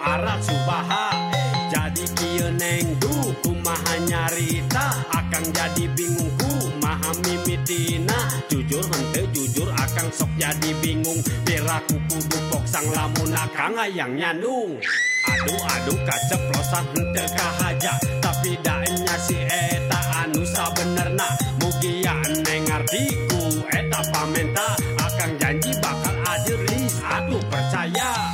arat Subaha. Jadi Ki neng du kumaha nyarita akan jadi bingungku maha mimitina jujur hente jujur akan sok jadi bingung. Piraku kudu sang lamun kanga yang nyandung aduh aduh kaceplosan hente kahaja. Tapi daemnya si eta anu sabenerna. Mugi ya neng artiku eta pamenta. Akan janji bakal hadir aduh percaya.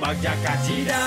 Bagja kacida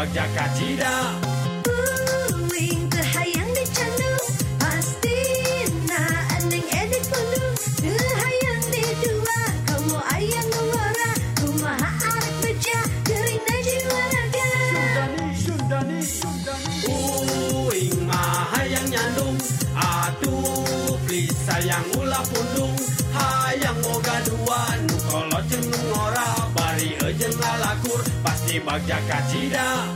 pasti bagja kacida sayang ulah pundung. Hayang moga dua nu kalau jenung ora bari ejeng ngalakur pasti bagja kacida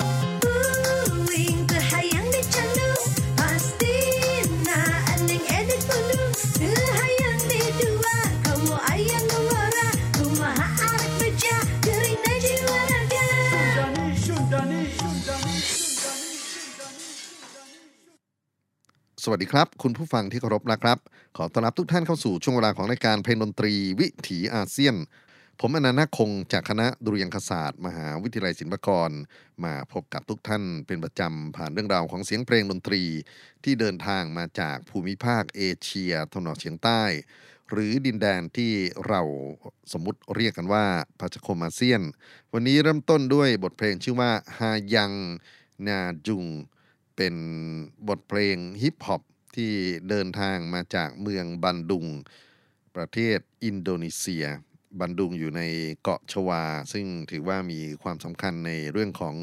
สวัสดีครับ คุณผู้ฟังที่เคารพนะครับ ขอต้อนรับทุกท่านเข้าสู่ช่วงเวลาของรายการเพลงดนตรีวิถีอาเซียน ผมอนันต์คงจากคณะดุริยางคศาสตร์ มหาวิทยาลัยศิลปากร มาพบกับทุกท่านเป็นประจำ ผ่านเรื่องราวของเสียงเพลงดนตรี ที่เดินทางมาจากภูมิภาคเอเชียตะวันออกเฉียงใต้ หรือดินแดนที่เราสมมุติเรียกกันว่าพาชคมอาเซียน วันนี้เริ่มต้นด้วยบทเพลงชื่อว่าฮายังนาจุง เป็นบทเพลงฮิปฮอปที่เดินทางมาจากเมืองบันดุง ประเทศอินโดนีเซีย บันดุงอยู่ในเกาะชวา ซึ่งถือว่ามีความสำคัญในเรื่องของ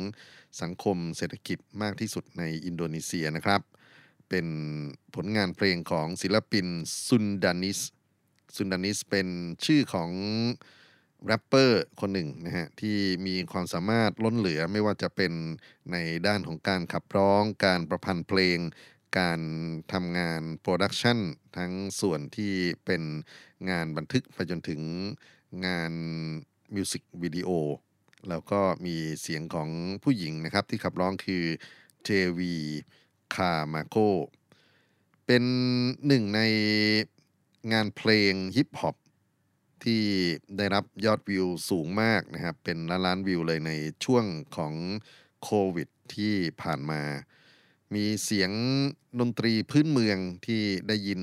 สังคมเศรษฐกิจมากที่สุดในอินโดนีเซียนะครับ เป็นผลงานเพลงของศิลปินซุนดานิส ซุนดานิสเป็นชื่อของ แรปเปอร์คนหนึ่งนะฮะที่มีความสามารถล้นเหลือไม่ว่าจะเป็นในด้านของการขับร้อง การประพันธ์เพลง การทำงาน production ทั้งส่วนที่เป็นงานบันทึกไปจนถึงงานมิวสิกวิดีโอแล้วก็มีเสียงของผู้หญิงนะครับที่ขับร้องคือเจวีคามาโกเป็นหนึ่งในงานเพลงฮิปฮอป ที่ได้รับยอดวิวสูงมากนะครับ เป็นล้านล้านวิวเลยในช่วงของโควิดที่ผ่านมา มีเสียงดนตรีพื้นเมืองที่ได้ยิน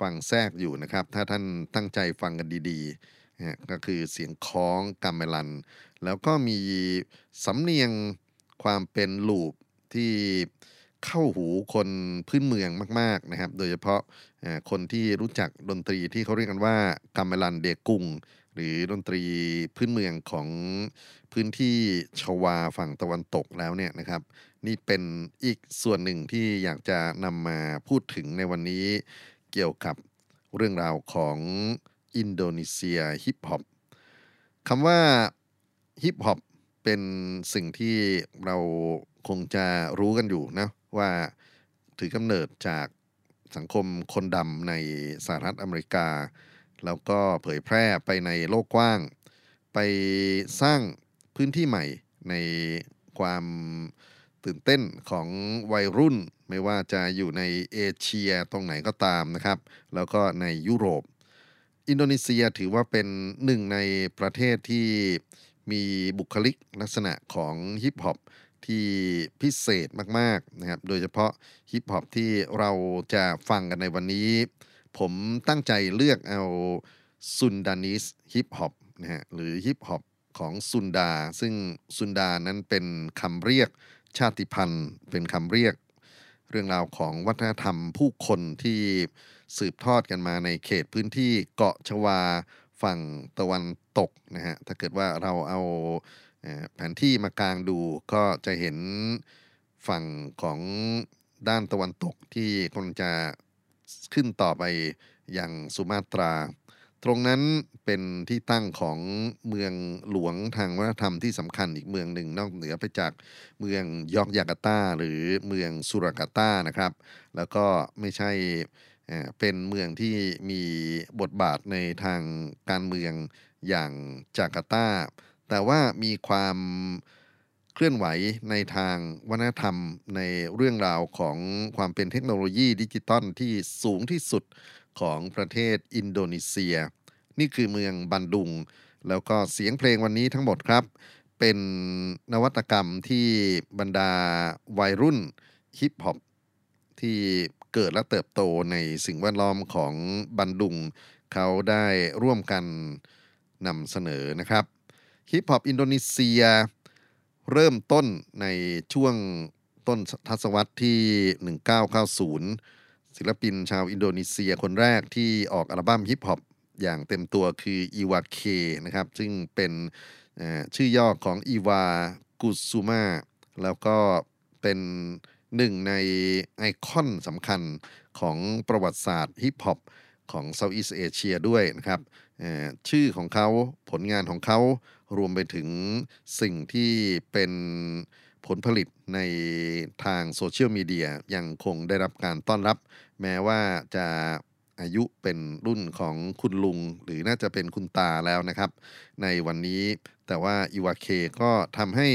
ฟังแทรกอยู่นะครับ ถ้าท่านตั้งใจฟังกันดีๆนะก็คือเสียงคล้องกัมเมลัน แล้วก็มีสำเนียงความเป็น loop ที่ เข้าหูคนพื้นเมืองมาก ๆนะครับ โดยเฉพาะคนที่รู้จักดนตรีที่เขาเรียกกันว่ากัมเมลันเดกุง หรือดนตรีพื้นเมืองของพื้นที่ชวาฝั่งตะวันตกแล้วเนี่ยนะครับ นี่เป็นอีกส่วนหนึ่งที่อยากจะนำมาพูดถึงในวันนี้เกี่ยวกับเรื่องราวของอินโดนีเซียฮิปฮอปคำว่าฮิปฮอปเป็นสิ่งที่เราคงจะรู้กันอยู่นะ ว่าถือกำเนิดจากสังคมคนดำในสหรัฐอเมริกา แล้วก็เผยแพร่ไปในโลกกว้าง ไปสร้างพื้นที่ใหม่ในความตื่นเต้นของวัยรุ่น ไม่ว่าจะอยู่ในเอเชียตรงไหนก็ตามนะครับ แล้วก็ในยุโรป อินโดนีเซียถือว่าเป็นหนึ่งในประเทศที่มีบุคลิกลักษณะของฮิปฮอป ที่พิเศษมากๆนะครับ โดยเฉพาะฮิปฮอปที่เราจะฟังกันในวันนี้ ผมตั้งใจเลือกเอา Sundanese hip hop นะฮะหรือฮิปฮอปของซุนดา ซึ่งซุนดานั้นเป็นคำเรียกชาติพันธุ์ เป็นคำเรียก เรื่องราวของวัฒนธรรมผู้คนที่สืบทอดกันมาในเขตพื้นที่เกาะชวาฝั่งตะวันตกนะฮะถ้าเกิดว่าเราเอา แผนที่มากลางดูก็จะเห็นฝั่งของด้านตะวันตกที่คงจะขึ้นต่อไปอย่างสุมาตรา ตรงนั้นเป็นที่ตั้งของเมืองหลวงทางวัฒนธรรมที่สำคัญอีกเมืองหนึ่งนอกเหนือไปจากเมืองยอกยาการ์ตาหรือเมืองสุรากาตานะครับ แล้วก็ไม่ใช่เป็นเมืองที่มีบทบาทในทางการเมืองอย่างจาการ์ตา แต่ว่ามีความเคลื่อนไหวในทางวัฒนธรรมในเรื่องราวของความเป็นเทคโนโลยีดิจิตอลที่สูงที่สุดของประเทศอินโดนีเซีย นี่คือเมืองบันดุง แล้วก็เสียงเพลงวันนี้ทั้งหมดครับ เป็นนวัตกรรมที่บรรดาวัยรุ่นฮิปฮอปที่เกิดและเติบโตในสิ่งแวดล้อมของบันดุง เขาได้ร่วมกันนำเสนอนะครับ ฮิปฮอปอินโดนีเซีย เริ่มต้นในช่วงต้นทศวรรษที่ 1990 ศิลปินชาวอินโดนีเซียคนแรกที่ออกอัลบั้มฮิปฮอปอย่างเต็มตัวคืออีวาเคนะครับ ซึ่งเป็นชื่อย่อของอีวากุซูมาแล้วก็เป็นหนึ่งในไอคอนสำคัญของประวัติศาสตร์ฮิปฮอปของ Southeast Asia ด้วยนะครับ ชื่อของเขาผลงานของเขารวมไปถึงสิ่งที่เป็นผลผลิตในทางโซเชียลมีเดียยังคงได้รับการต้อนรับ แม้ว่าจะอายุเป็นรุ่นของคุณลุง หรือน่าจะเป็นคุณตาแล้วนะครับ ในวันนี้แต่ว่าอีวาเคก็ทำให้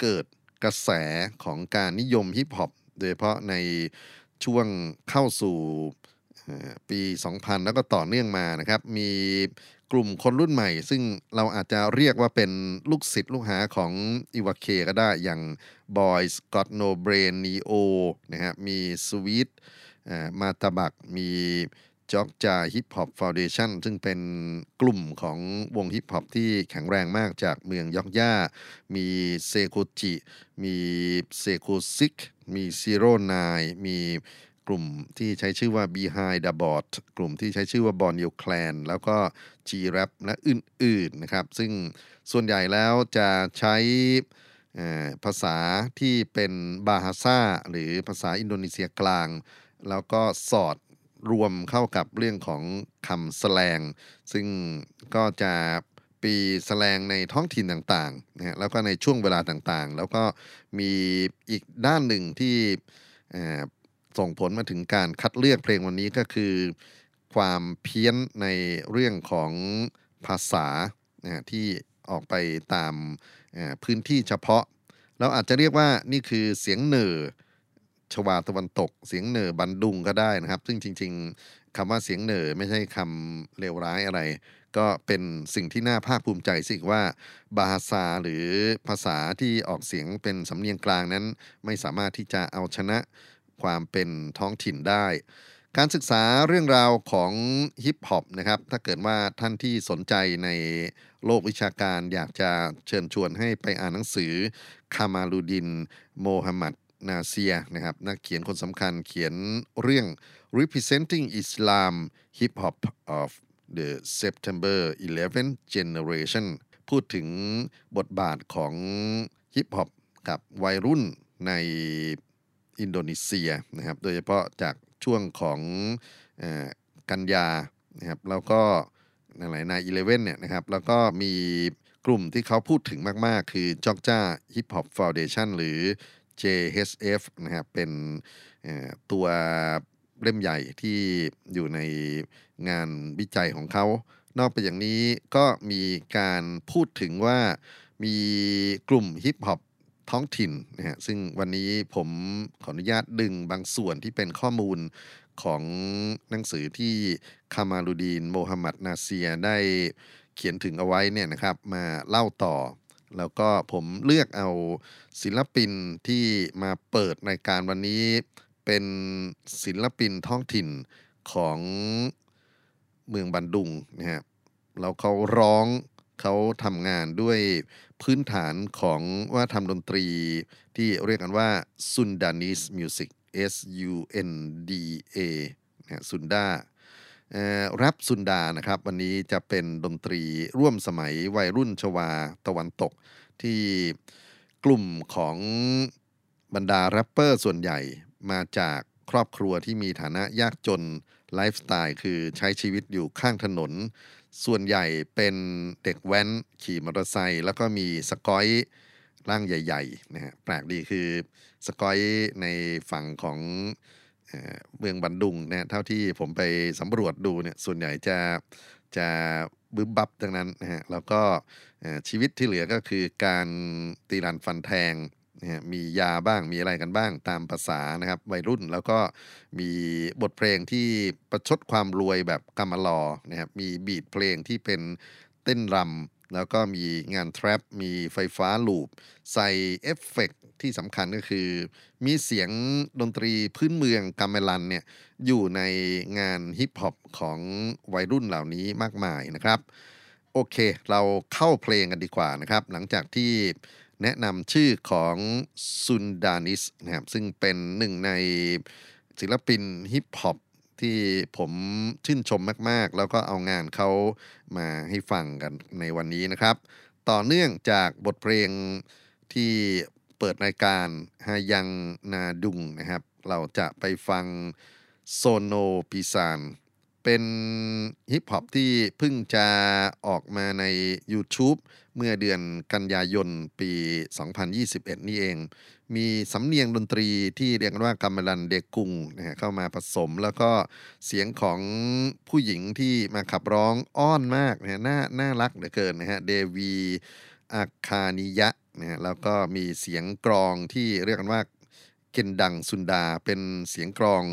เกิดกระแสของการนิยมฮิปฮอปโดยเฉพาะในช่วงเข้าสู่ ปี 2000 แล้วก็ต่อเนื่องมานะครับ มีกลุ่มคนรุ่นใหม่ ซึ่งเราอาจจะเรียกว่าเป็นลูกศิษย์ลูกหาของอีวาเคก็ได้อย่าง Boyz Got No Brain Neo นะฮะมี Sweet มาตาบักมีจ็อกจาฮิปฮอปฟาวเดชั่นซึ่งเป็นกลุ่มของวงฮิปฮอปที่แข็งแรงมากจากเมืองยอกยา มี Saykoji มีเซโคซิก มี Zero Nine มี กลุ่มที่ใช้ชื่อว่า Behind the Board กลุ่มที่ใช้ชื่อว่า Borneo Clan แล้วก็ G-Rap และอื่นๆนะครับ ซึ่งส่วนใหญ่แล้วจะใช้ภาษาที่เป็นบาฮาซาหรือภาษาอินโดนีเซียกลาง แล้วก็สอดรวมเข้ากับเรื่องของคำแสลง ซึ่งก็จะปีแสลงในท้องถิ่นต่างๆนะแล้วก็ในช่วงเวลาต่างๆ แล้วก็มีอีกด้านหนึ่งที่ ส่งผลมาถึงการคัดเลือกเพลงวันนี้ก็คือ ความเพี้ยนในเรื่องของภาษาที่ออกไปตามพื้นที่เฉพาะ เราอาจจะเรียกว่านี่คือเสียงเหน่อชวาตะวันตก เสียงเหน่อบันดุงก็ได้นะครับ ซึ่งจริง ๆคำว่าเสียงเหน่อไม่ใช่คำเลวร้ายอะไร ก็เป็นสิ่งที่น่าภาคภูมิใจสิว่าบาฮาซาหรือภาษาที่ออกเสียงเป็นสำเนียงกลางนั้น ไม่สามารถที่จะเอาชนะ ความเป็นท้องถิ่นได้ การศึกษาเรื่องราวของฮิปฮอปนะครับ ถ้าเกิดว่าท่านที่สนใจในโลกวิชาการอยากจะเชิญชวนให้ไปอ่านหนังสือคามาลูดิน โมฮัมหมัดนาเซียนะครับนักเขียนคนสำคัญเขียนเรื่อง representing Islam Hip Hop of the September 11 Generation พูดถึงบทบาทของฮิปฮอปกับวัยรุ่นใน อินโดนีเซียนะครับโดยเฉพาะจากช่วงของออกันยานะครับแล้วก็อะไรนายอีเลเว่นเนี่ยนะครับแล้วก็มีกลุ่มที่เขาพูดถึงมาก ๆ คือจอกจ้าฮิปฮอปฟาวเดชันหรือ JHF นะครับเป็นตัวเล่มใหญ่ที่อยู่ในงานวิจัยของเขา นอกไปอย่างนี้ก็มีการพูดถึงว่ามีกลุ่มฮิปฮอป ท้องถิ่นนะฮะซึ่งวันนี้ผมขออนุญาตดึงบางส่วนที่เป็นข้อมูลของหนังสือที่คามาลูดีนโมฮัมหมัดนาเซียได้เขียนถึงเอาไว้เนี่ยนะครับมาเล่าต่อ แล้วก็ผมเลือกเอาศิลปินที่มาเปิดรายการวันนี้เป็นศิลปินท้องถิ่นของเมืองบันดุงนะฮะแล้วเขาร้อง เขาทำงานด้วยพื้นฐานของว่าทำดนตรีที่เรียกกันว่า Sundanese Music S U N D A นะฮะซุนดาแรปซุนดานะครับ วันนี้จะเป็นดนตรีร่วมสมัยวัยรุ่นชวาตะวันตก ที่กลุ่มของบรรดาแรปเปอร์ส่วนใหญ่มาจากครอบครัวที่มีฐานะยากจนไลฟ์สไตล์คือใช้ชีวิตอยู่ข้างถนน ส่วนใหญ่เป็นเด็กแว้นขี่มอเตอร์ไซค์แล้วก็มีสกอยร่างใหญ่ๆนะฮะแปลกดีคือสกอยในฝั่งของเมืองบันดุงนะเท่าที่ผมไปสำรวจดูเนี่ยส่วนใหญ่จะจะบึ้มบับดังนั้นนะฮะแล้วก็ชีวิตที่เหลือก็คือการตีรันฟันแทง นะมียาบ้างมีอะไรกันบ้างตามประสานะครับ วัยรุ่นแล้วก็มีบทเพลงที่ประชดความรวยแบบกำมะลอนะครับมี beat เพลงที่เป็นเต้นรำแล้วก็มีงาน trap มีไฟฟ้า loop ใส่เอฟเฟกต์ที่สำคัญก็คือ มีเสียงดนตรีพื้นเมืองกาเมลันเนี่ยอยู่ในงานฮิปฮอปของวัยรุ่นเหล่านี้มากมายนะครับ โอเค เราเข้าเพลงกันดีกว่านะครับ หลังจากที่ แนะนำชื่อของซุนดานิสนะครับซึ่งเป็นหนึ่งในศิลปินฮิปฮอปที่ผมชื่นชมมากๆ แล้วก็เอางานเขามาให้ฟังกันในวันนี้นะครับ ต่อเนื่องจากบทเพลงที่เปิดรายการฮายังนาดุงนะครับ เราจะไปฟังโซโนปิซานเป็นฮิปฮอปที่เพิ่งจะออกมาใน YouTube เมื่อเดือนกันยายนปี 2021 นี่เอง มีสำเนียงดนตรีที่เรียกกันว่ากัมะลันเดกุงนะฮะเข้ามาผสม แล้วก็เสียงของผู้หญิงที่มาขับร้องอ้อนมากนะฮะน่าน่ารักเหลือเกินนะฮะเดวีอาคานิยะนะฮะแล้วก็มีเสียงกรองที่เรียกกันว่า เกนดังซุนดาเป็นเสียงกลอง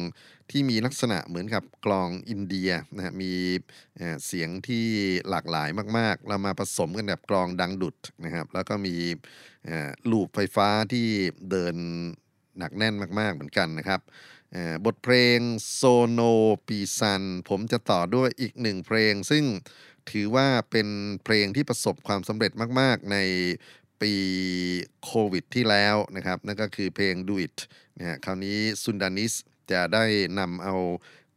ที่มีลักษณะเหมือนกับกลองอินเดียนะฮะมีเสียงที่หลากหลายมากๆ เรามาผสมกันแบบกลองดังดุดนะครับ แล้วก็มีลูปไฟฟ้าที่เดินหนักแน่นมากๆเหมือนกันนะครับบทเพลงโซโนปีซัน ผมจะต่อด้วยอีกหนึ่งเพลง ซึ่งถือว่าเป็นเพลงที่ประสบความสำเร็จมาก ๆ ใน ปีโควิดที่แล้วนะครับ นั่นก็คือเพลง Do It นะฮะคราวนี้ซุนดานิสจะได้นำเอา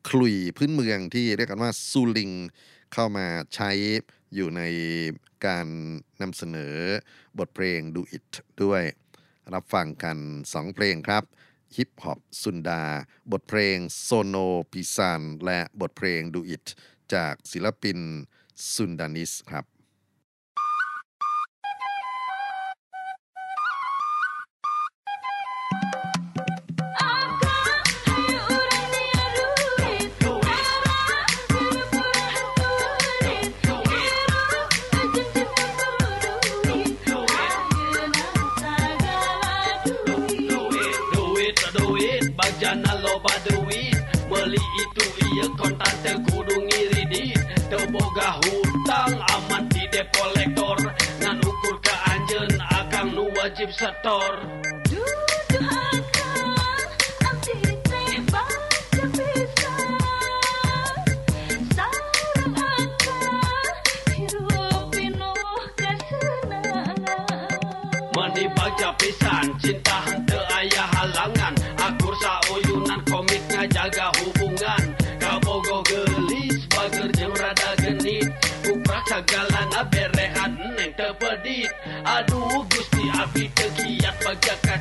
คลุยพื้นเมืองที่เรียกกันว่าซูลิงเข้ามาใช้อยู่ในการนำเสนอบทเพลง Do It ด้วย รับฟังกัน 2 เพลงครับฮิปฮอปซุนดา บทเพลงโซโนปิซานและบทเพลง Do It จากศิลปินซุนดานิสครับ boga hutang amat di depo kolektor nan ukur ke anjen akan nu wajib setor.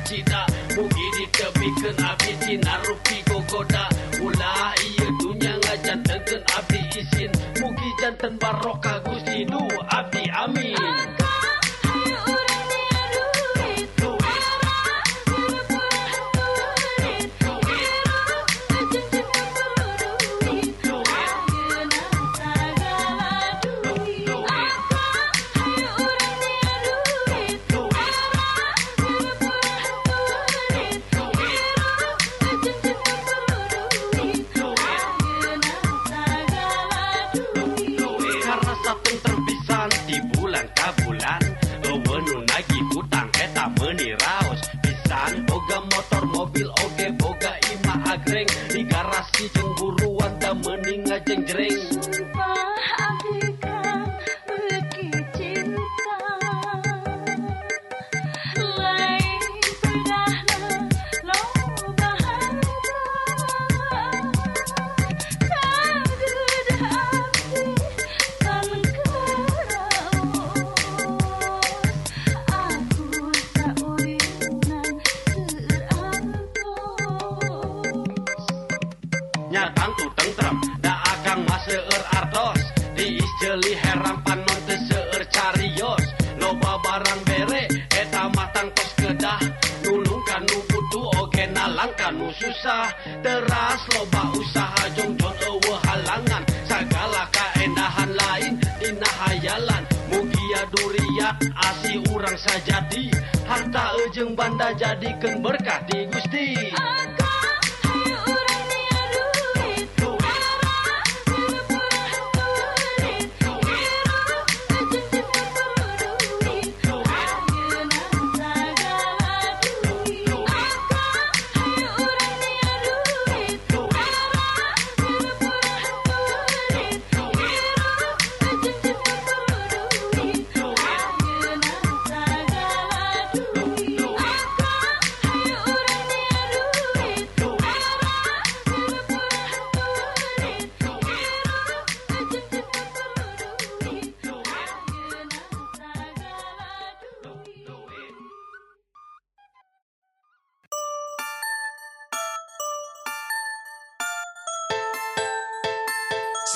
partida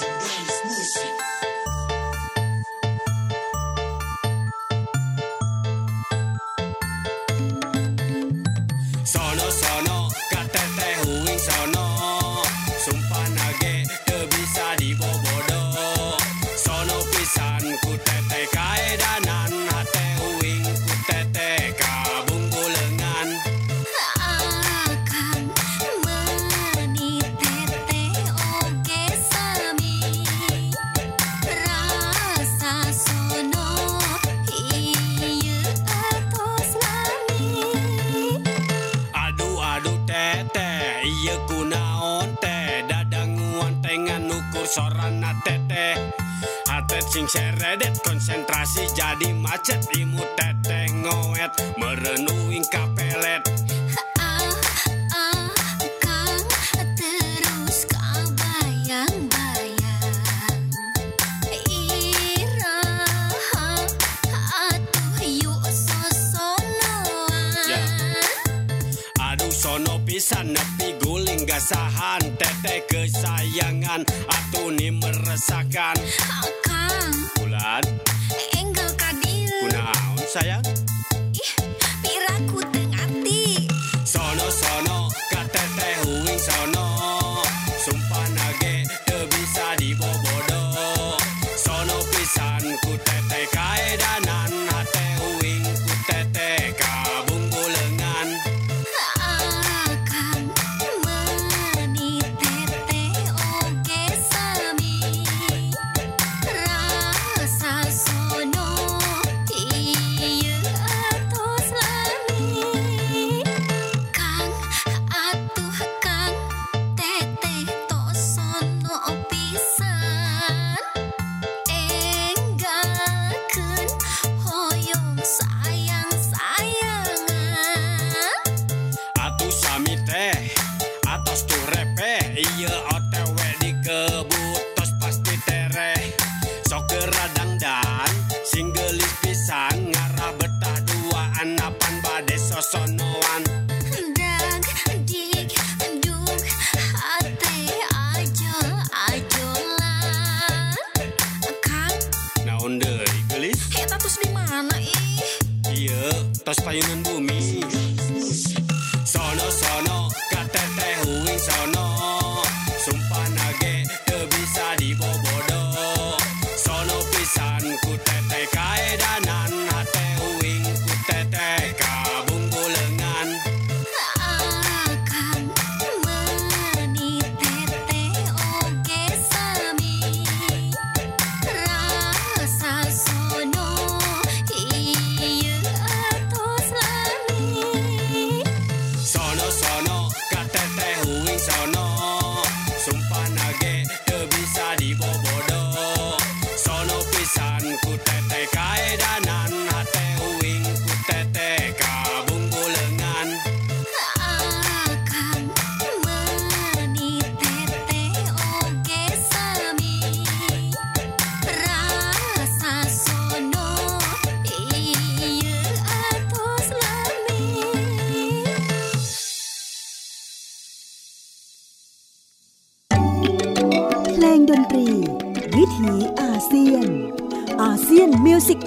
Peace.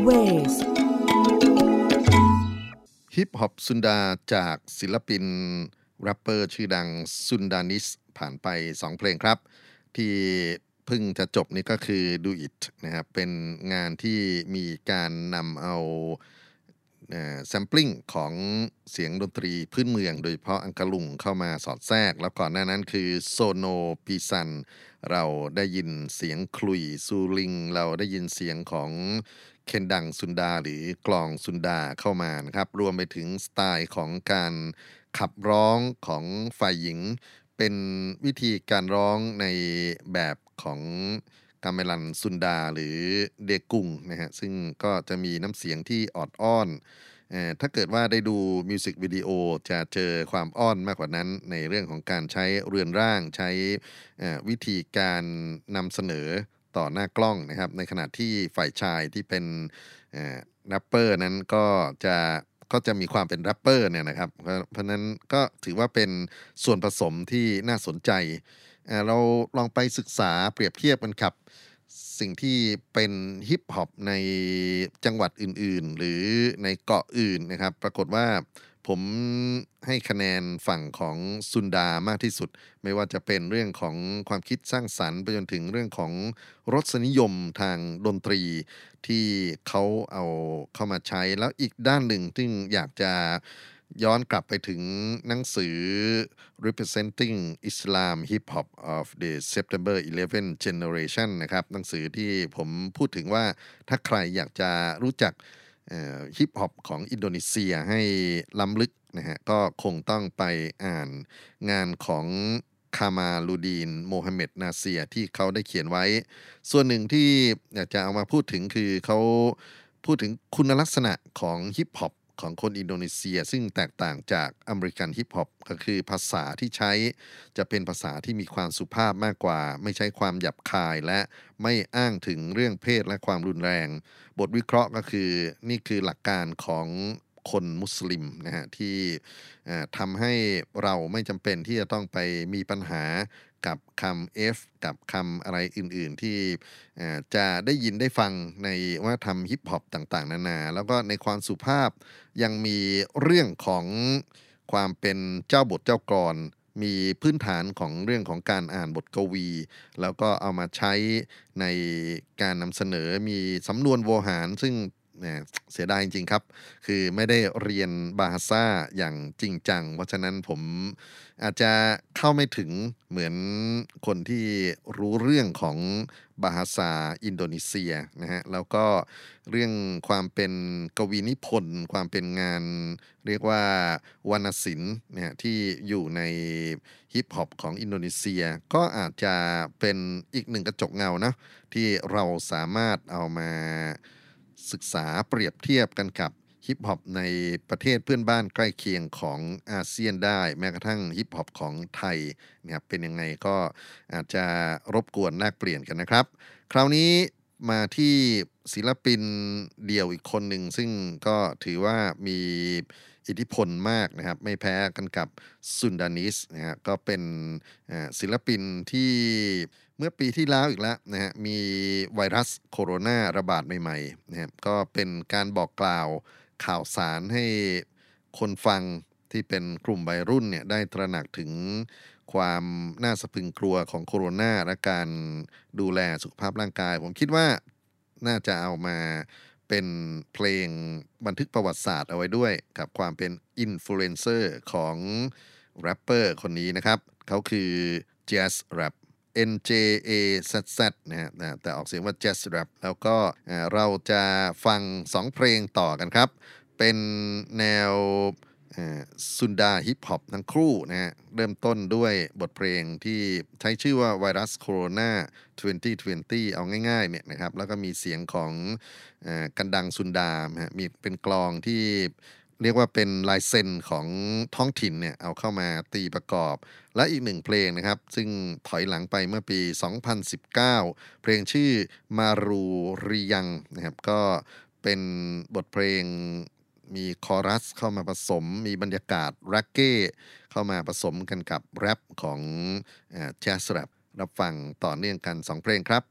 Music Waveฮิปฮอปซุนดาจากศิลปินแรปเปอร์ชื่อดังซุนดานิสผ่านไป 2 เพลงครับ ที่เพิ่งจะจบนี่ก็คือ Do It นะครับ เป็นงานที่มีการนำเอา sampling ของเสียงดนตรีพื้นเมือง โดยเฉพาะอังกะลุงเข้ามาสอดแทรก แล้วก่อนหน้านั้นคือโซโนปีซัน เราได้ยินเสียงคลุยซูลิง เราได้ยินเสียงของ เคนดังซุนดาหรือกลองซุนดาเข้ามานะครับ รวมไปถึงสไตล์ของการขับร้องของฝ่ายหญิง เป็นวิธีการร้องในแบบของกาเมลันซุนดาหรือเดกุงนะฮะซึ่งก็จะมีน้ำเสียงที่ออดอ้อนถ้าเกิดว่าได้ดูมิวสิกวิดีโอจะเจอความอ้อนมากกว่านั้น ในเรื่องของการใช้เรือนร่างใช้วิธีการนำเสนอ ต่อหน้ากล้องนะครับ ในขณะที่ฝ่ายชายที่เป็นแรปเปอร์นั้นก็จะก็จะมีความเป็นแรปเปอร์เนี่ยนะครับ เพราะนั้นก็ถือว่าเป็นส่วนผสมที่น่าสนใจ เราลองไปศึกษาเปรียบเทียบกันครับ สิ่งที่เป็นฮิปฮอปในจังหวัดอื่นๆ หรือในเกาะอื่นนะครับ ปรากฏว่า ผมให้คะแนนฝั่งของซุนดามากที่สุด ไม่ว่าจะเป็นเรื่องของความคิดสร้างสรรค์ไปจนถึงเรื่องของรสนิยมทางดนตรีที่เขาเอาเข้ามาใช้แล้วอีกด้านหนึ่งซึ่งอยากจะย้อนกลับไปถึงหนังสือ representing Islam Hip Hop of the September 11 Generation นะครับ หนังสือที่ผมพูดถึงว่าถ้าใครอยากจะรู้จัก ฮิปฮอปของอินโดนีเซียให้ล้ำลึกนะฮะก็คงต้องไปอ่านงานของคามาลูดีนโมฮัมเหม็ดนาเซียที่เขาได้เขียนไว้ ส่วนหนึ่งที่อยากจะเอามาพูดถึงคือเขาพูดถึงคุณลักษณะของฮิปฮอป ของคนอินโดนีเซีย ซึ่งแตกต่างจากอเมริกันฮิปฮอปก็คือภาษาที่ใช้จะเป็นภาษาที่มีความสุภาพมากกว่า ไม่ใช้ความหยาบคายและไม่อ้างถึงเรื่องเพศและความรุนแรง บทวิเคราะห์ก็คือนี่คือหลักการของคนมุสลิมนะฮะที่ทำให้เราไม่จำเป็นที่จะต้องไปมีปัญหา กับคำ F กับคำอะไรอื่นๆ ที่จะได้ยินได้ฟังในว่าทำฮิปฮอปต่างๆ นานา แล้วก็ในความสุภาพยังมีเรื่องของความเป็นเจ้าบทเจ้ากร มีพื้นฐานของเรื่องของการอ่านบทกวี แล้วก็เอามาใช้ในการนำเสนอมีสำนวนโวหาร ซึ่งเสียดายจริงๆครับ คือไม่ได้เรียนบาฮาซ่าอย่างจริงจัง เพราะฉะนั้นผม อาจจะเข้าไม่ถึงเหมือนคนที่รู้เรื่องของบาฮาซาอินโดนีเซียนะฮะแล้วก็เรื่องความเป็นกวีนิพนธ์ความเป็นงานเรียกว่าวรรณศิลป์เนี่ยที่อยู่ในฮิปฮอปของอินโดนีเซีย ก็อาจจะเป็นอีกหนึ่งกระจกเงานะที่เราสามารถเอามาศึกษาเปรียบเทียบกันกับ ฮิปฮอปในประเทศเพื่อนบ้านใกล้เคียงของอาเซียนได้ แม้กระทั่งฮิปฮอปของไทยนะครับเป็นยังไงก็อาจจะรบกวนแลกเปลี่ยนกันนะครับ คราวนี้มาที่ศิลปินเดี่ยวอีกคนหนึ่ง ซึ่งก็ถือว่ามีอิทธิพลมากนะครับ ไม่แพ้กันกับซุนดานิสนะฮะก็เป็นศิลปินที่เมื่อปีที่แล้วอีกแล้วนะฮะมีไวรัสโคโรนาระบาดใหม่ๆนะครับก็เป็นการบอกกล่าว ข่าวสารให้คนฟังที่เป็นกลุ่มวัยรุ่นเนี่ยได้ตระหนักถึงความน่าสะพึงกลัวของโคโรนาและการดูแลสุขภาพร่างกาย ผมคิดว่าน่าจะเอามาเป็นเพลงบันทึกประวัติศาสตร์เอาไว้ด้วย กับความเป็นอินฟลูเอนเซอร์ของแรปเปอร์คนนี้นะครับ เขาคือ Jazz Rap N J A Z Z นะฮะแต่ออกเสียงว่า Jazz Rap แล้วก็เราจะฟัง 2 เพลงต่อกันครับ เป็นแนวซุนดาฮิปฮอปทั้งคู่นะฮะเริ่มต้นด้วยบทเพลงที่ใช้ชื่อว่าไวรัสโคโรนา2020 เอาง่ายๆเนี่ยนะครับแล้วก็มีเสียงของอกันดังซุนดาฮะมีเป็นกลองที่ เรียกว่าเป็นลายเซ็นของท้องถิ่นเนี่ยเอาเข้ามาตีประกอบ และอีกหนึ่งเพลงนะครับ ซึ่งถอยหลังไปเมื่อปี 2019 เพลงชื่อมารูริยังนะครับก็เป็นบทเพลงมีคอรัสเข้ามาผสม มีบรรยากาศแร็กเก้เข้ามาผสมกันกับแรปของแจ๊สแรปรับฟังต่อเนื่องกัน 2 เพลงครับ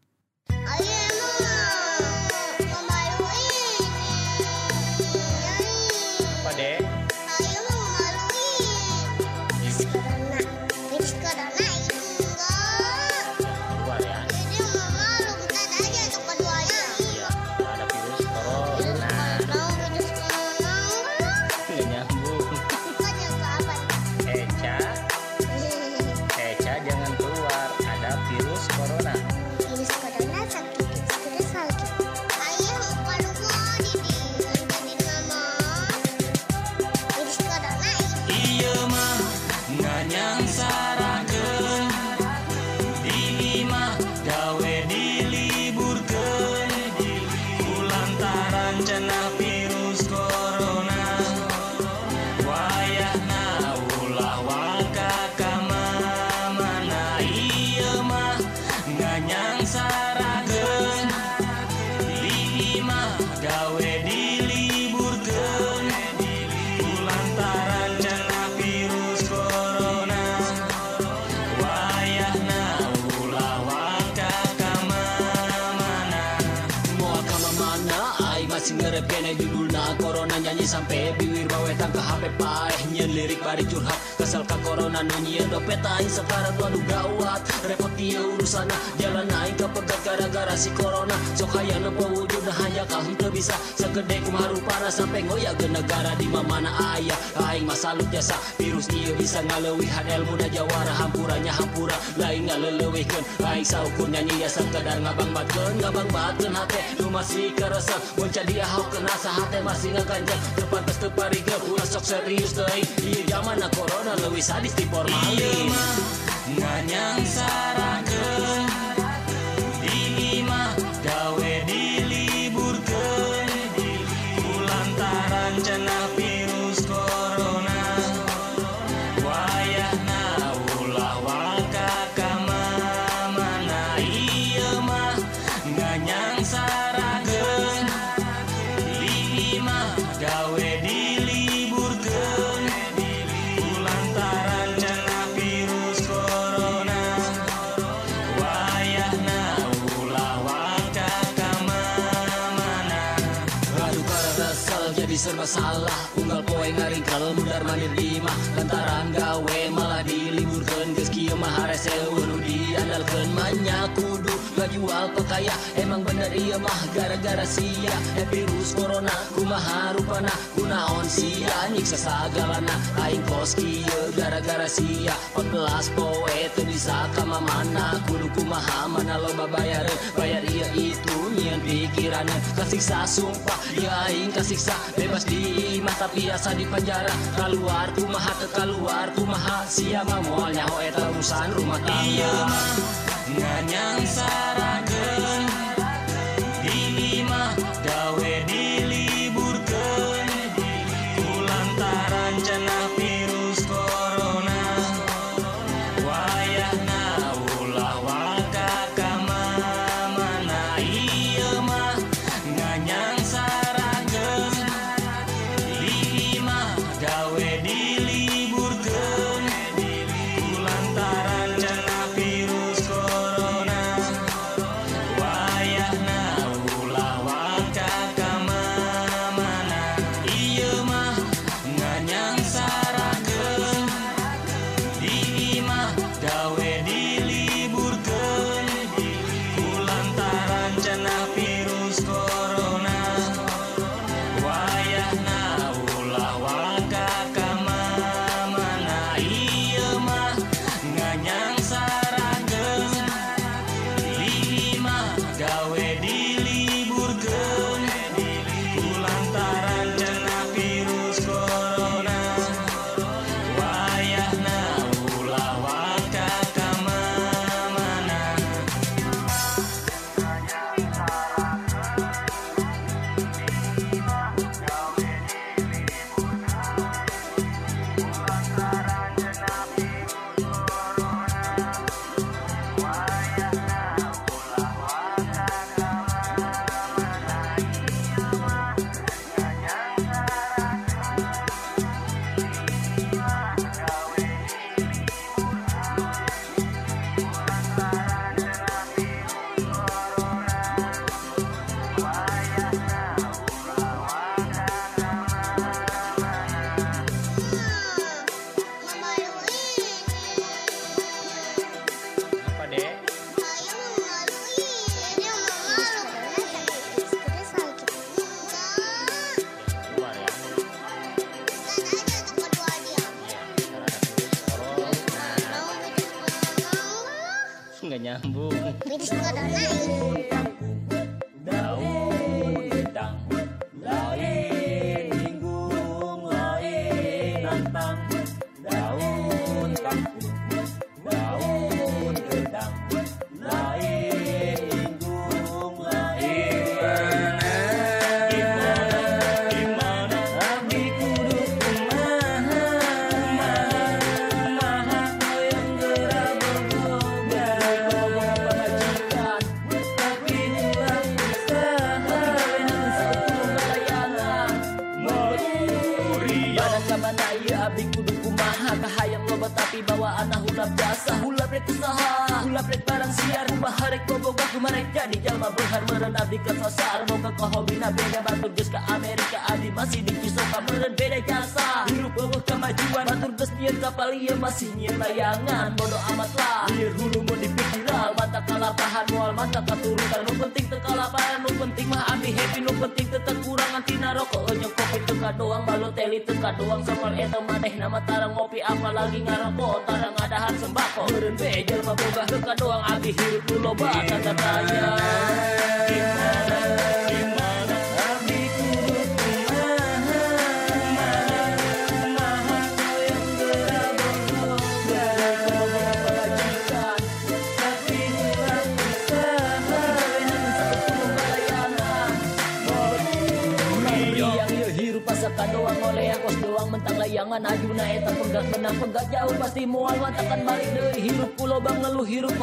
gede kumaru para sampai ngoya ke negara di mana ayah. Aing masalut jasa virus iya bisa ngalewihan ilmu da jawara hampurannya hampura lain ngalelewihkan aing saukur nyanyi ya sekedar ngabang batken ngabang batken hati lu masih kerasa muncul dia hau kena sahate masih ngeganjang tepat kes tepariga ulah sok serius teuing. Iya zaman corona leuwih sadis di formalin. Iya nganyang sarakeun ngajual pekaya Emang bener ieu mah gara-gara sia. Eh virus corona kumaha rupana? Kunaon sia nyiksa sagalana Aing kos kieu gara-gara sia. 14 poe bisa kamamana? Kudu kumaha mana loba bayareun Bayar ieu itu nyian pikirannya Kasiksa sumpah ya aing kasiksa. Bebas di imah tapi asa di penjara. Keluar kumaha ke keluar kumaha. Sia mah moal nyaho eta urusan rumah tangga. Mah Nanyang sarang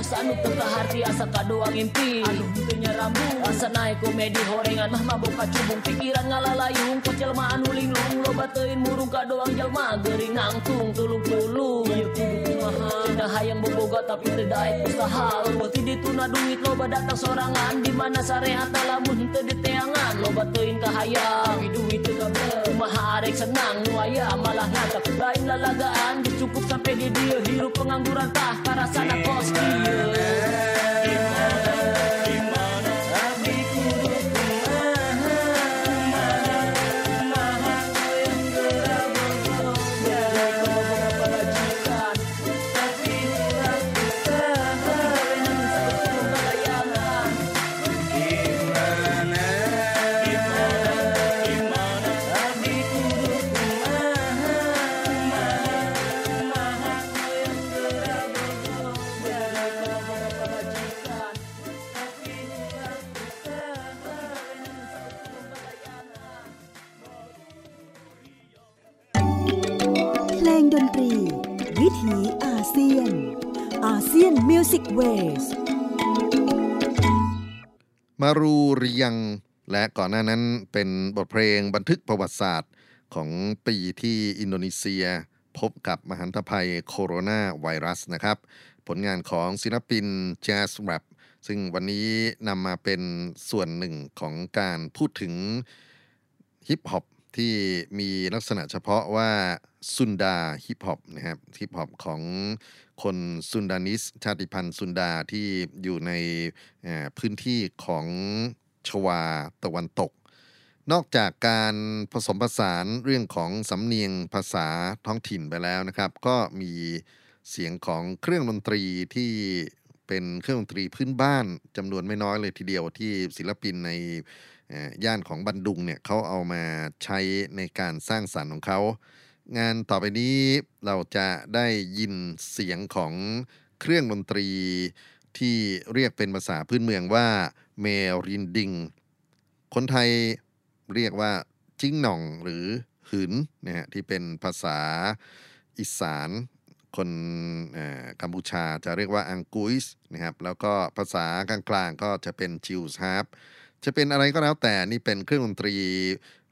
Sanu teka harti asa kadoang impi Aduh tentunya rambu Asa naik komedi horengan mah mabok kacubung Pikiran ngalalayung Kucel mah anu linglung. Loba tein murung kadoang jelma. Gering nangtung. Tulung-tulung. Iya kubu kumaha Cenah hayang boboga tapi tidak usaha na duit loba datang sorangan. Di mana sareha talamun teu diteangan loba teuing kahayang duit teu kumaha arek senang nu aya malah ngacak lain lalagaan cukup sampai di dieu hirup pengangguran tah karasana kos dia. Ways มารูริยัง และก่อนหน้านั้นเป็นบทเพลงบันทึกประวัติศาสตร์ของปีที่อินโดนีเซีย พบกับมหันตภัยโคโรนาไวรัสนะครับ ผลงานของศิลปินแจ๊สแรปซึ่งวันนี้นำมาเป็นส่วนหนึ่งของการพูดถึงฮิปฮอปที่มีลักษณะเฉพาะว่าซุนดาฮิปฮอปนะครับฮิปฮอปของ คนซุนดานิสชาติพันธุ์ซุนดาที่อยู่ในพื้นที่ของชวาตะวันตก นอกจากการผสมผสานเรื่องของสำเนียงภาษาท้องถิ่นไปแล้วนะครับ ก็มีเสียงของเครื่องดนตรีที่เป็นเครื่องดนตรีพื้นบ้านจำนวนไม่น้อยเลยทีเดียวที่ศิลปินในย่านของบันดุงเนี่ยเขาเอามาใช้ในการสร้างสรรค์ของเขา งานต่อไปนี้เราจะได้ยินเสียงของเครื่องดนตรี ที่เรียกเป็นภาษาพื้นเมืองว่าเมรินดิง คนไทยเรียกว่าจิ้งหน่องหรือหืนนะฮะที่เป็นภาษาอีสาน คนกัมพูชาจะเรียกว่าอังกุยสนะครับแล้วก็ภาษากลางๆก็จะเป็น Jew's harpจะเป็นอะไรก็แล้วแต่นี่เป็นเครื่องดนตรี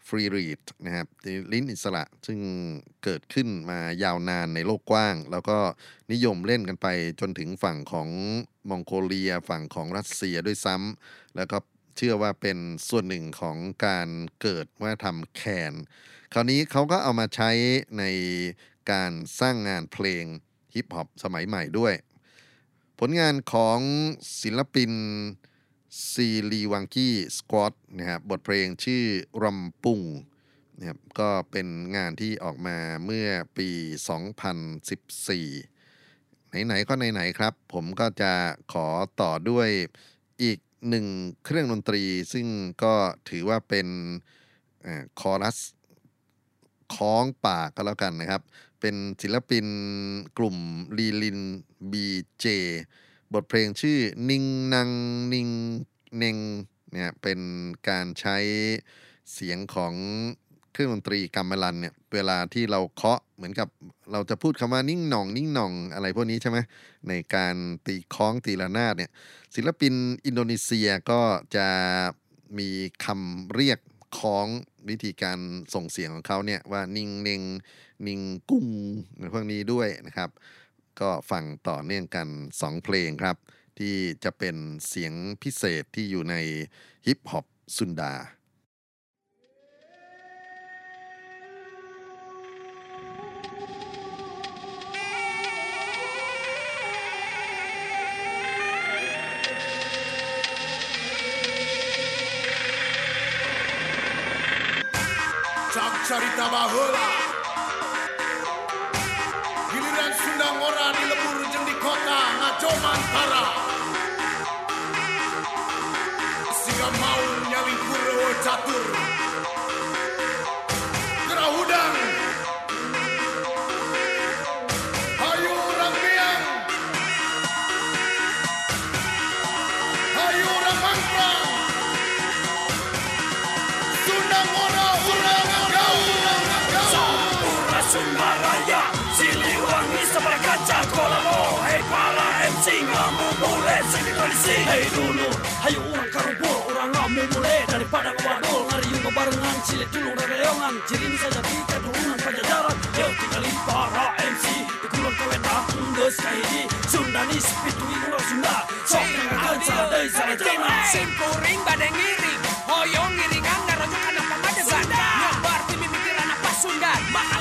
ฟรีรีดนะครับลิ้นอิสระซึ่งเกิดขึ้นมายาวนานในโลกกว้าง แล้วก็นิยมเล่นกันไปจนถึงฝั่งของมองโกเลียฝั่งของรัสเซียด้วยซ้ำแล้วก็เชื่อว่าเป็นส่วนหนึ่งของการเกิดวัฒนธรรมแคน คราวนี้เขาก็เอามาใช้ในการสร้างงานเพลงฮิปฮอปสมัยใหม่ด้วย ผลงานของศิลปิน ซีรีวังกี้สควอตนะครับบทเพลงชื่อรัมปุงนะครับก็เป็นงานที่ออกมาเมื่อปี 2014 ไหน ๆ ก็ไหน ๆ ครับ ผมก็จะขอต่อด้วยอีกหนึ่งเครื่องดนตรี ซึ่งก็ถือว่าเป็นคอรัสคล้องปากก็แล้วกันนะครับ เป็นศิลปินกลุ่มลีลินบีเจ บทเพลงชื่อนิงนังนิงเนงเนี่ยเป็นการใช้เสียงของเครื่องดนตรีกัมมลันเนี่ยเวลาที่เราเคาะเหมือนกับเราจะพูดคำว่านิ่งหน่องนิ่งหน่องอะไรพวกนี้ใช่ไหมในการตีคล้องตีระนาดเนี่ยศิลปินอินโดนีเซียก็จะมีคำเรียกคล้องวิธีการส่งเสียงของเขาเนี่ยว่านิ่งเนงนิ่งกุ้งพวกนี้ด้วยนะครับ ก็ฟังต่อเนื่องกัน 2 เพลงครับ ที่จะเป็นเสียงพิเศษที่อยู่ในฮิปฮอปซุนดา Cak carita baheula Giliran Toman Para Hei dulur, hayu orang karubur Orang ngamu mulai daripada kewadul Ngari juga barengan, cili tulung rereongan Jirin saja di keturunan pajajaran Yo tinggali para MC Ikulan kawet akung des kahidi Sundani sepitu ikulan Sunda Sok yang akan sadai sarajana Simpuring badai ngiring Hoyong ngiringan ngarojuk anak pemadasan Nyebar timi anak, apa Sunda Maaf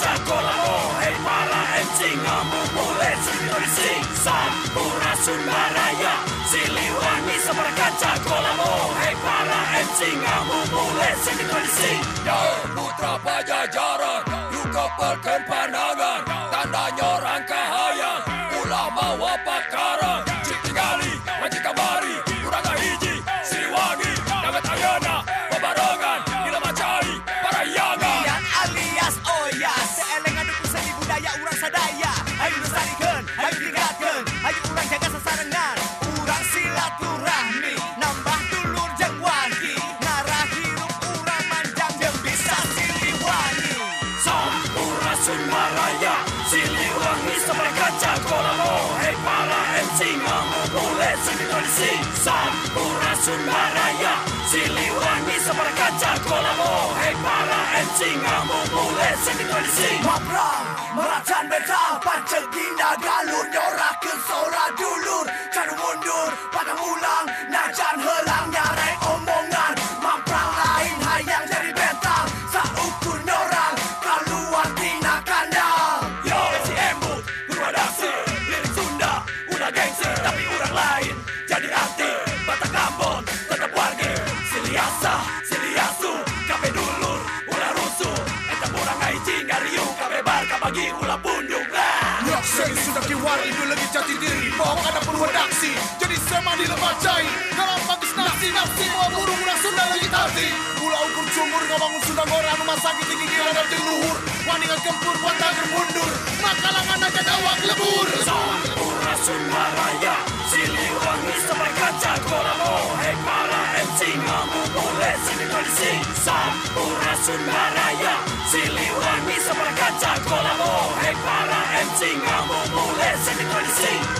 Jakolamo, hei para encingamu mules Bersing, sampura Sunda Raya Siliwangi sebarkan Jakolamo, hei para encingamu mules Bersing, ya putra pajajaran Yuk kepalkan pandangan Sumbaraya, Siliwangi Sabara Kaca Kolabo Hei para encing Amu mule sini tuanisi Mabrang Meracan betang Panceng tinda galur Nyorakan sora dulur Kan mundur Pada mulang Najan helangnya jati diri. Bahwa ada perlu redaksi Jadi sema dilepacain dalam bagus nasi nasi bawa burung mula Sunda lagi tadi Gula ukur cumur gak bangun Sunda ngora rumah sakit tinggi gila dan luhur. Waninga gempur patah mundur Maka langan aja dawak lebur. Soal pura Sunda Raya. Siliwangi sampai kaca Kora mohek. Para MC Ngamu boleh sini polisi Sampura Sunda Raya. Siliwangi sampai kaca Kora mohek. alting om homo, lad os sætte grønne sten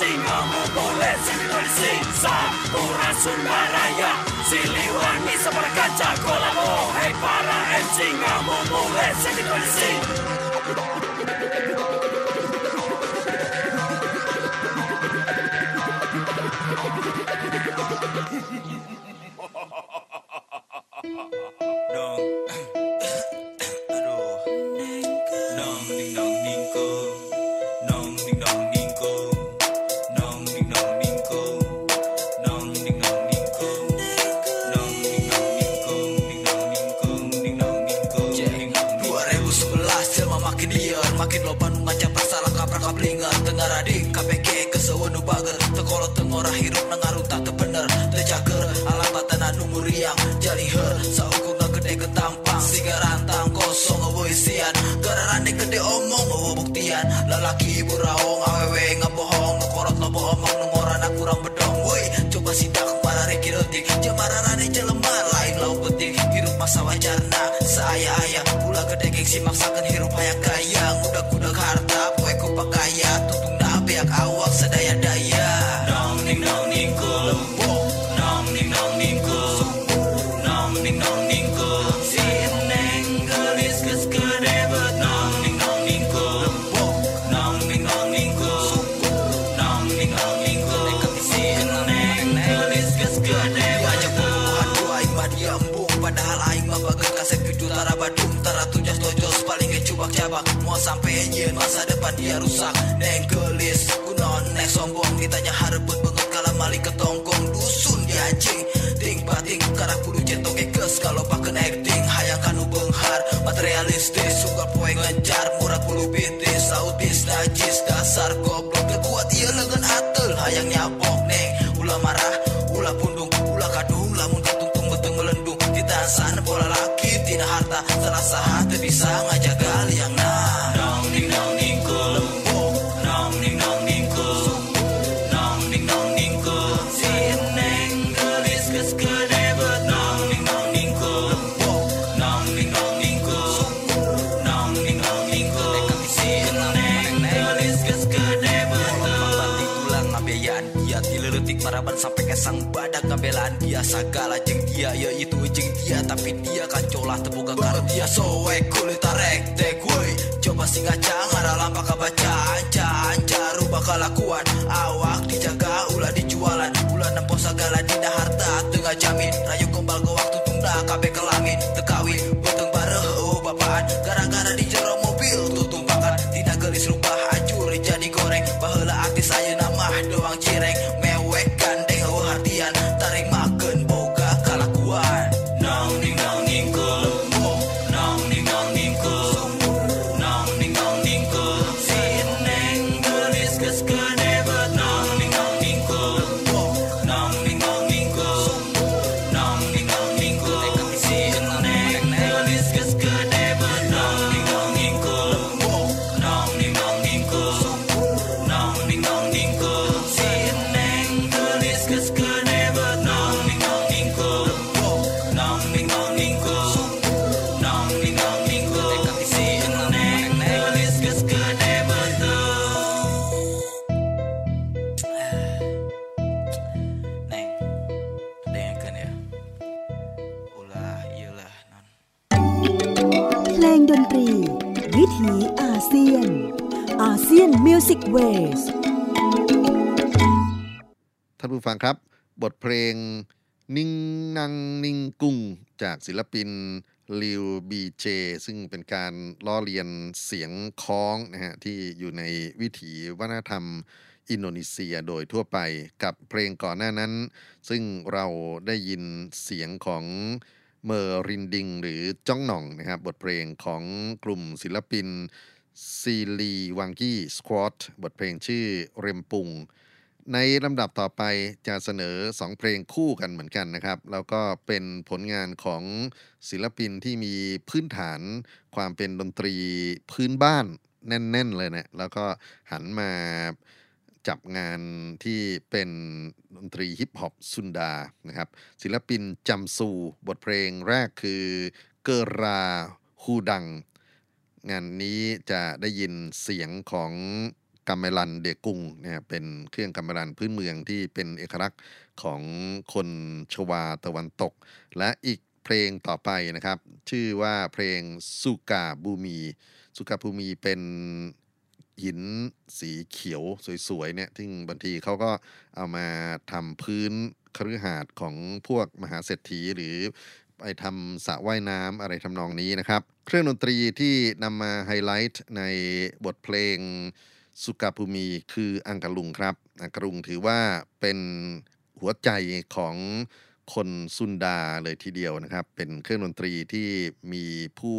Singamos bulles en el zigzag Burras una raya. Siliwaniza para cancha Con la voz y para el Singamos bulles el zigzag petik. Jamararane jelemar lain lau petik. Hirup masa wajarna seaya ayah Pula gedegek si maksakan hirup hayang gaya. Ngudak-ngudak harta. Sampai nyen masa depan dia rusak. Neng gelis. Kunon neng sombong. Ditanya harebut banget kala malik ketongkong Dusun di anjing. Ting bating karah kudu centong kekes Kalau paken acting. Hayang kanu benghar. Materialistis. Suka poe ngejar. Murah bulu bitis Autis najis dasar goblok. Kekuat iya lengan atel. Hayang nyapok neng. Ulah marah. Ulah pundung. Ulah kadung Lamun katungtung beteng melendung. Ditasan bola laki Tina harta. Sah Teu bisa ngajaga ngabelaan dia sagala jeng dia ya itu jeng dia. Tapi dia kan colah terbuka karena dia soek kulit tarek tek woi coba singa cangar lampak kabaca anca anca rubah kelakuan ฟังครับ บทเพลงนิ่งนังนิ่งกุ้งจากศิลปินลิวบีเจซึ่งเป็นการล้อเลียนเสียงฆ้องนะฮะที่อยู่ในวิถีวัฒนธรรมอินโดนีเซียโดยทั่วไปกับเพลงก่อนหน้านั้น ซึ่งเราได้ยินเสียงของเมอร์รินดิงหรือจ้องหน่องนะครับบทเพลงของกลุ่มศิลปินซีลีวังกี้ Squad บทเพลงชื่อเรมปุง ในลำดับต่อไปจะเสนอ 2 เพลงคู่กันเหมือนกันนะครับ แล้วก็เป็นผลงานของศิลปินที่มีพื้นฐานความเป็นดนตรีพื้นบ้านแน่น ๆ เลยนะแล้วก็หันมาจับงานที่เป็นดนตรีฮิปฮอปซุนดานะครับ ศิลปินจำซูบทเพลงแรกคือเกราฮูดัง งานนี้จะได้ยินเสียงของ กัมเมลันเดกุงนะครับเป็นเครื่องกัมเมลันพื้นเมืองที่เป็นเอกลักษณ์ของคนชวาตะวันตก และอีกเพลงต่อไปนะครับ ชื่อว่าเพลงสุกาบูมี สุกาบูมีเป็นหินสีเขียวสวยๆเนี่ยที่บางทีเขาก็เอามาทำพื้นคฤหาสน์ของพวกมหาเศรษฐีหรือไปทำสระว่ายน้ำอะไรทำนองนี้นะครับ เครื่องดนตรีที่นำมาไฮไลท์ในบทเพลง สุกาภูมิคืออังกะลุงครับ อังกะลุงถือว่าเป็นหัวใจของคนซุนดาเลยทีเดียวนะครับ เป็นเครื่องดนตรีที่มีผู้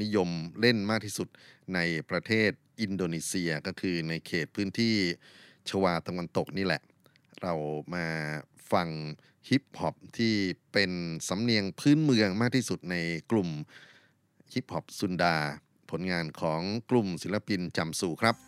นิยมเล่นมากที่สุดในประเทศอินโดนีเซียก็คือในเขตพื้นที่ชวาตะวันตกนี่แหละ เรามาฟังฮิปฮอปที่เป็นสำเนียงพื้นเมืองมากที่สุดในกลุ่มฮิปฮอปซุนดา ผลงานของกลุ่มศิลปินจำสู่ครับ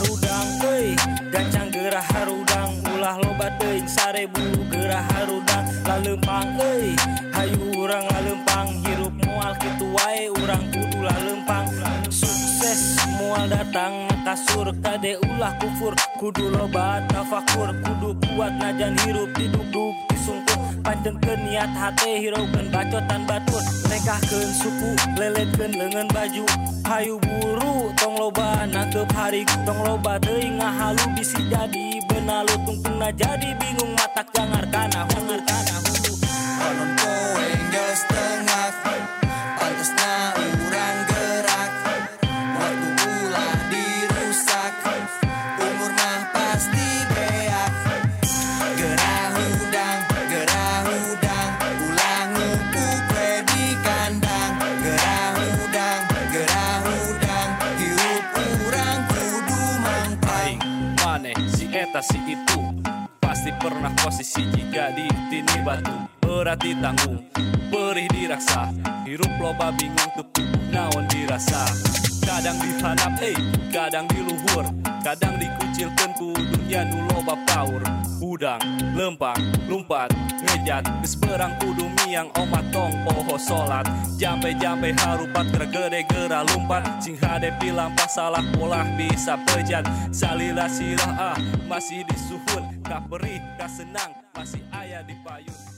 harudang Woi gancang gerah harudang ulah loba deing sarebu gerah harudang lalempang Woi hayu urang lalempang hirup mual kitu wae. Urang kudu lalempang. Sukses mual datang kasur kade ulah kufur. Kudu loba tafakur kudu kuat najan hirup diduduk disungkup panjengken niat hati hiraukan bacotan batur. Nekahkan suku leletkan lengan baju. Hayu buru tong loba nangkep hari tong loba teuing ngahalu bisi jadi. Benalu tungtungna jadi bingung matak jangar kana hungar kana hulu. Konon kowe geus tengah Pantesna batu Berat ditanggung, perih diraksa Hirup loba bingung tepu naon dirasa. Kadang dihanap, eh, kadang diluhur Kadang dikucilkan ku dunia nu loba Udang, lempang, lumpat, ngejat Geus perang kudu miang omat tong poho solat. Jampe-jampe harupat gergede gera lumpat. Sing hadepi lampah salah polah bisa pejat Salila sirah ah masih disuhun. Kah perih, kah senang masih ayah di payun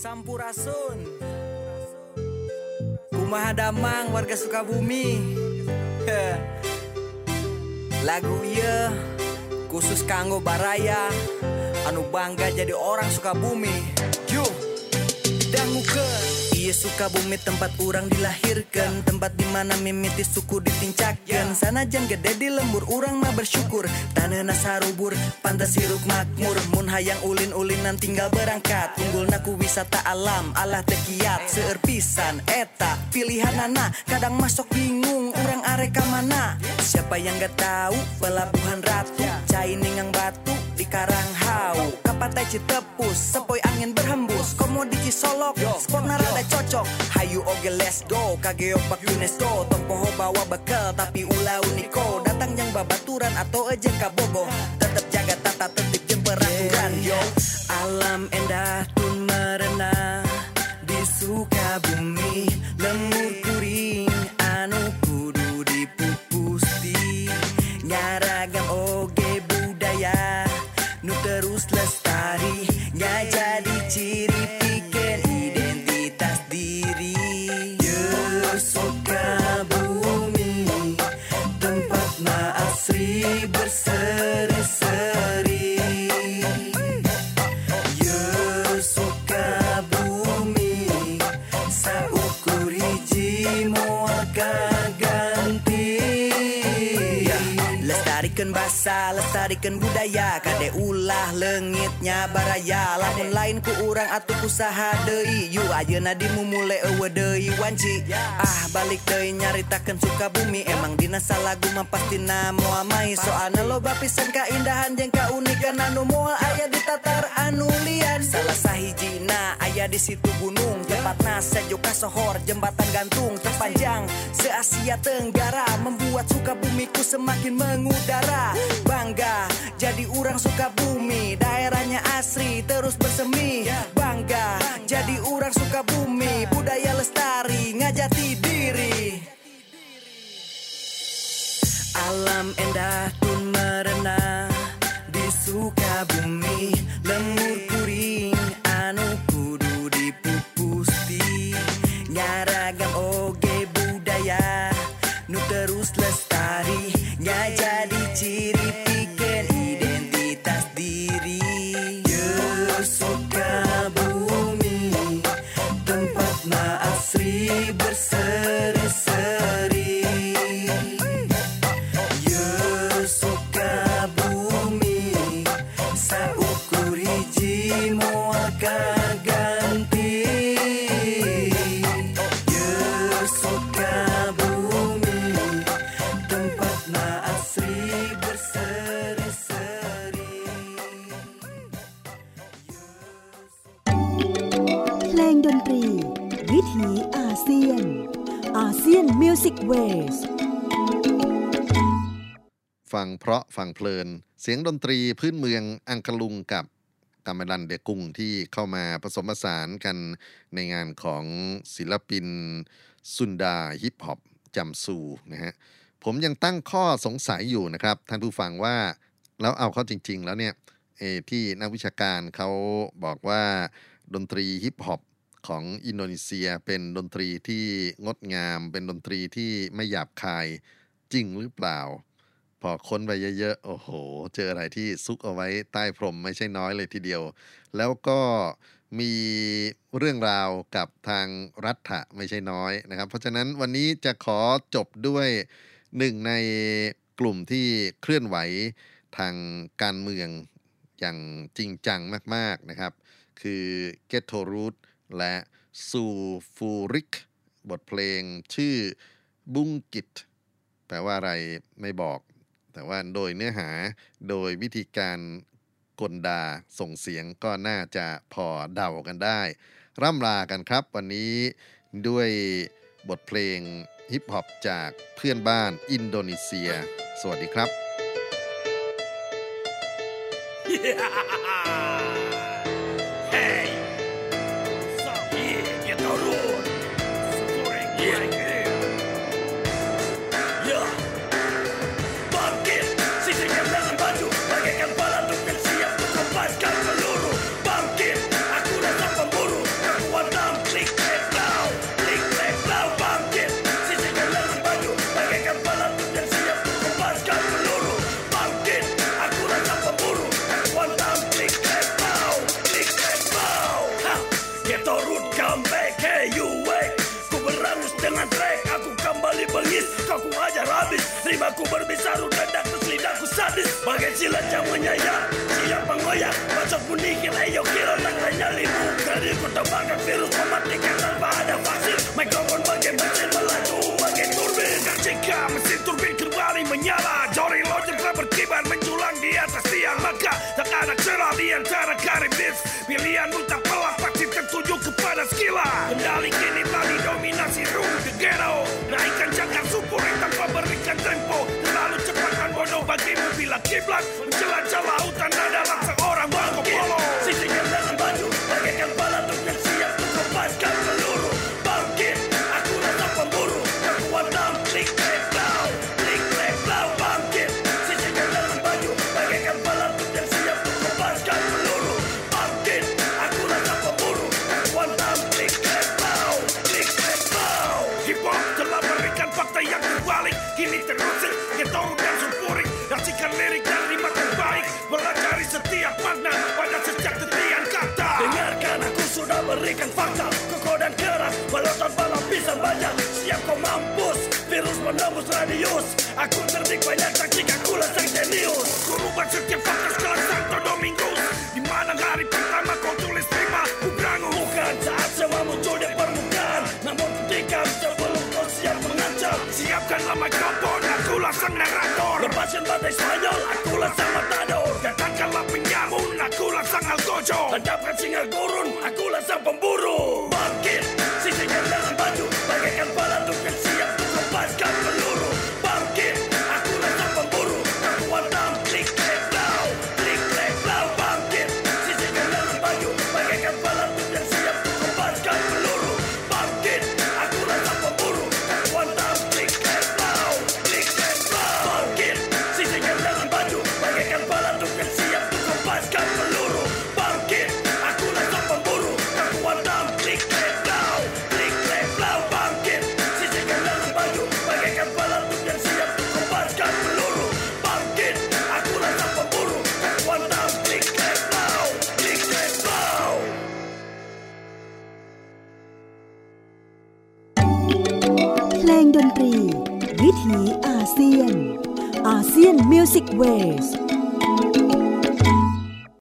Sampurasun. Kumaha damang warga Sukabumi. Lagu iya khusus kanggo Baraya. Anu bangga jadi orang Sukabumi. Yuk dangukeun Iya Sukabumi tempat orang dilahirkan. Tempat di mana mimiti suku ditincakkan Sanajan gede di lembur orang mah bersyukur. Tanah sarubur pantas hirup makmur. Mun hayang ulin-ulinan tinggal berangkat. Unggul naku wisata alam Allah tekiat Seueur pisan eta pilihan anak Kadang masuk bingung orang areka mana? Siapa yang gak tahu pelabuhan ratu. Cai ningang batu di Karanghau Kapatai Citepus sepoi angin berhembus Komoditi Solok spot rada cocok. Hayu oge let's go Kageo pak UNESCO Tompoho bawa bekal Tapi ulah uniko. Datang yang babaturan Atau ejeng kabogo Tetep jaga tata tertib jeung peraturan. Yo Alam endah tun merena Di Sukabumi Bahasa, lestarikan budaya Kade ulah lengitnya baraya. Lamun lain ku urang atau ku saha deui Yu ayeuna dimumule eueuh deui wanci. Ah balik deui nyaritakeun suka bumi. Emang dina salagu mah pastina moal mai Soalna loba pisan kaindahan jeung kaunikan anu moal aya di tatar anu lian. Salah sahijina aya di situ gunung. Tempatna sejuka sohor jembatan gantung terpanjang. Se Asia Tenggara membuat suka bumiku semakin mengudara bangga jadi orang suka bumi. Daerahnya asri terus bersemi. Bangga jadi orang suka bumi. Budaya lestari ngajati diri. Alam endah tun merena di Sukabumi ราะฟังเพลิน เสียงดนตรีพื้นเมืองอังกลุงกับกามลันเดกุงที่เข้ามาผสมผสานกันในงานของศิลปินซุนดาฮิปฮอปจำซูนะฮะผมยังตั้งข้อสงสัยอยู่นะครับ ท่านผู้ฟังว่าแล้วเอาเข้าจริง ๆ แล้วเนี่ยเอที่นักวิชาการเขาบอกว่าดนตรีฮิปฮอปของอินโดนีเซียเป็นดนตรีที่งดงาม เป็นดนตรีที่ไม่หยาบคายจริงหรือเปล่า พอค้นไปเยอะๆ โอ้โห เจออะไรที่ซุกเอาไว้ใต้พรมไม่ใช่น้อยเลยทีเดียว แล้วก็มีเรื่องราวกับทางรัฐะไม่ใช่น้อยนะครับ เพราะฉะนั้นวันนี้จะขอจบด้วยหนึ่งในกลุ่มที่เคลื่อนไหวทางการเมืองอย่างจริงจังมากๆนะครับ คือ g e t t o r o o t และซูฟูริก บทเพลงชื่อบุงกิตแปลว่าอะไรไม่บอก แต่ว่าโดยเนื้อหาโดยวิธีการกลดาส่งเสียงก็น่าจะพอเดากันได้ ร่ำลากันครับ วันนี้ด้วยบทเพลงฮิปฮอปจากเพื่อนบ้านอินโดนีเซีย สวัสดีครับ Aku berbicara rendah terus lidahku sadis. Bagai silat yang menyayat Siap mengoyak Masuk meningkir ayo kira tak nyalimu Karirku terbakar virus mematikan tanpa ada vaksin. Mikrofon bagai mesin melaju bagai turbin. Jika mesin turbin kembali menyala. Jori lonjong telah berkibar menjulang di atas tiang Maka tak ada cerah di antara karibis. Pilihanmu tak pelak pasti tertuju kepada skila Kendali kini tadi dominasi room the ghetto. Naikkan jangka super tanpa berhenti tempo. Terlalu cepat kan bodoh bagimu bila kiblat. Menjelajah lautan nada dan keras Walau tanpa lapisan baja Siap kau mampus Virus menembus radius. Aku cerdik banyak taktik Aku sang jenius Ku rubah setiap fakta sekarang Santo Domingus. Di mana hari pertama kau tulis terima Ku berangus Bukan saat semua muncul di permukaan. Namun ketika sebelum kau siap mengancam Siapkanlah mikrofon Akulah sang narator Lepaskan batai Spanyol Akulah sang matador. Datangkanlah penyamun Akulah sang algojo. Hadapkan singa gurun Akulah sang pemburu ดน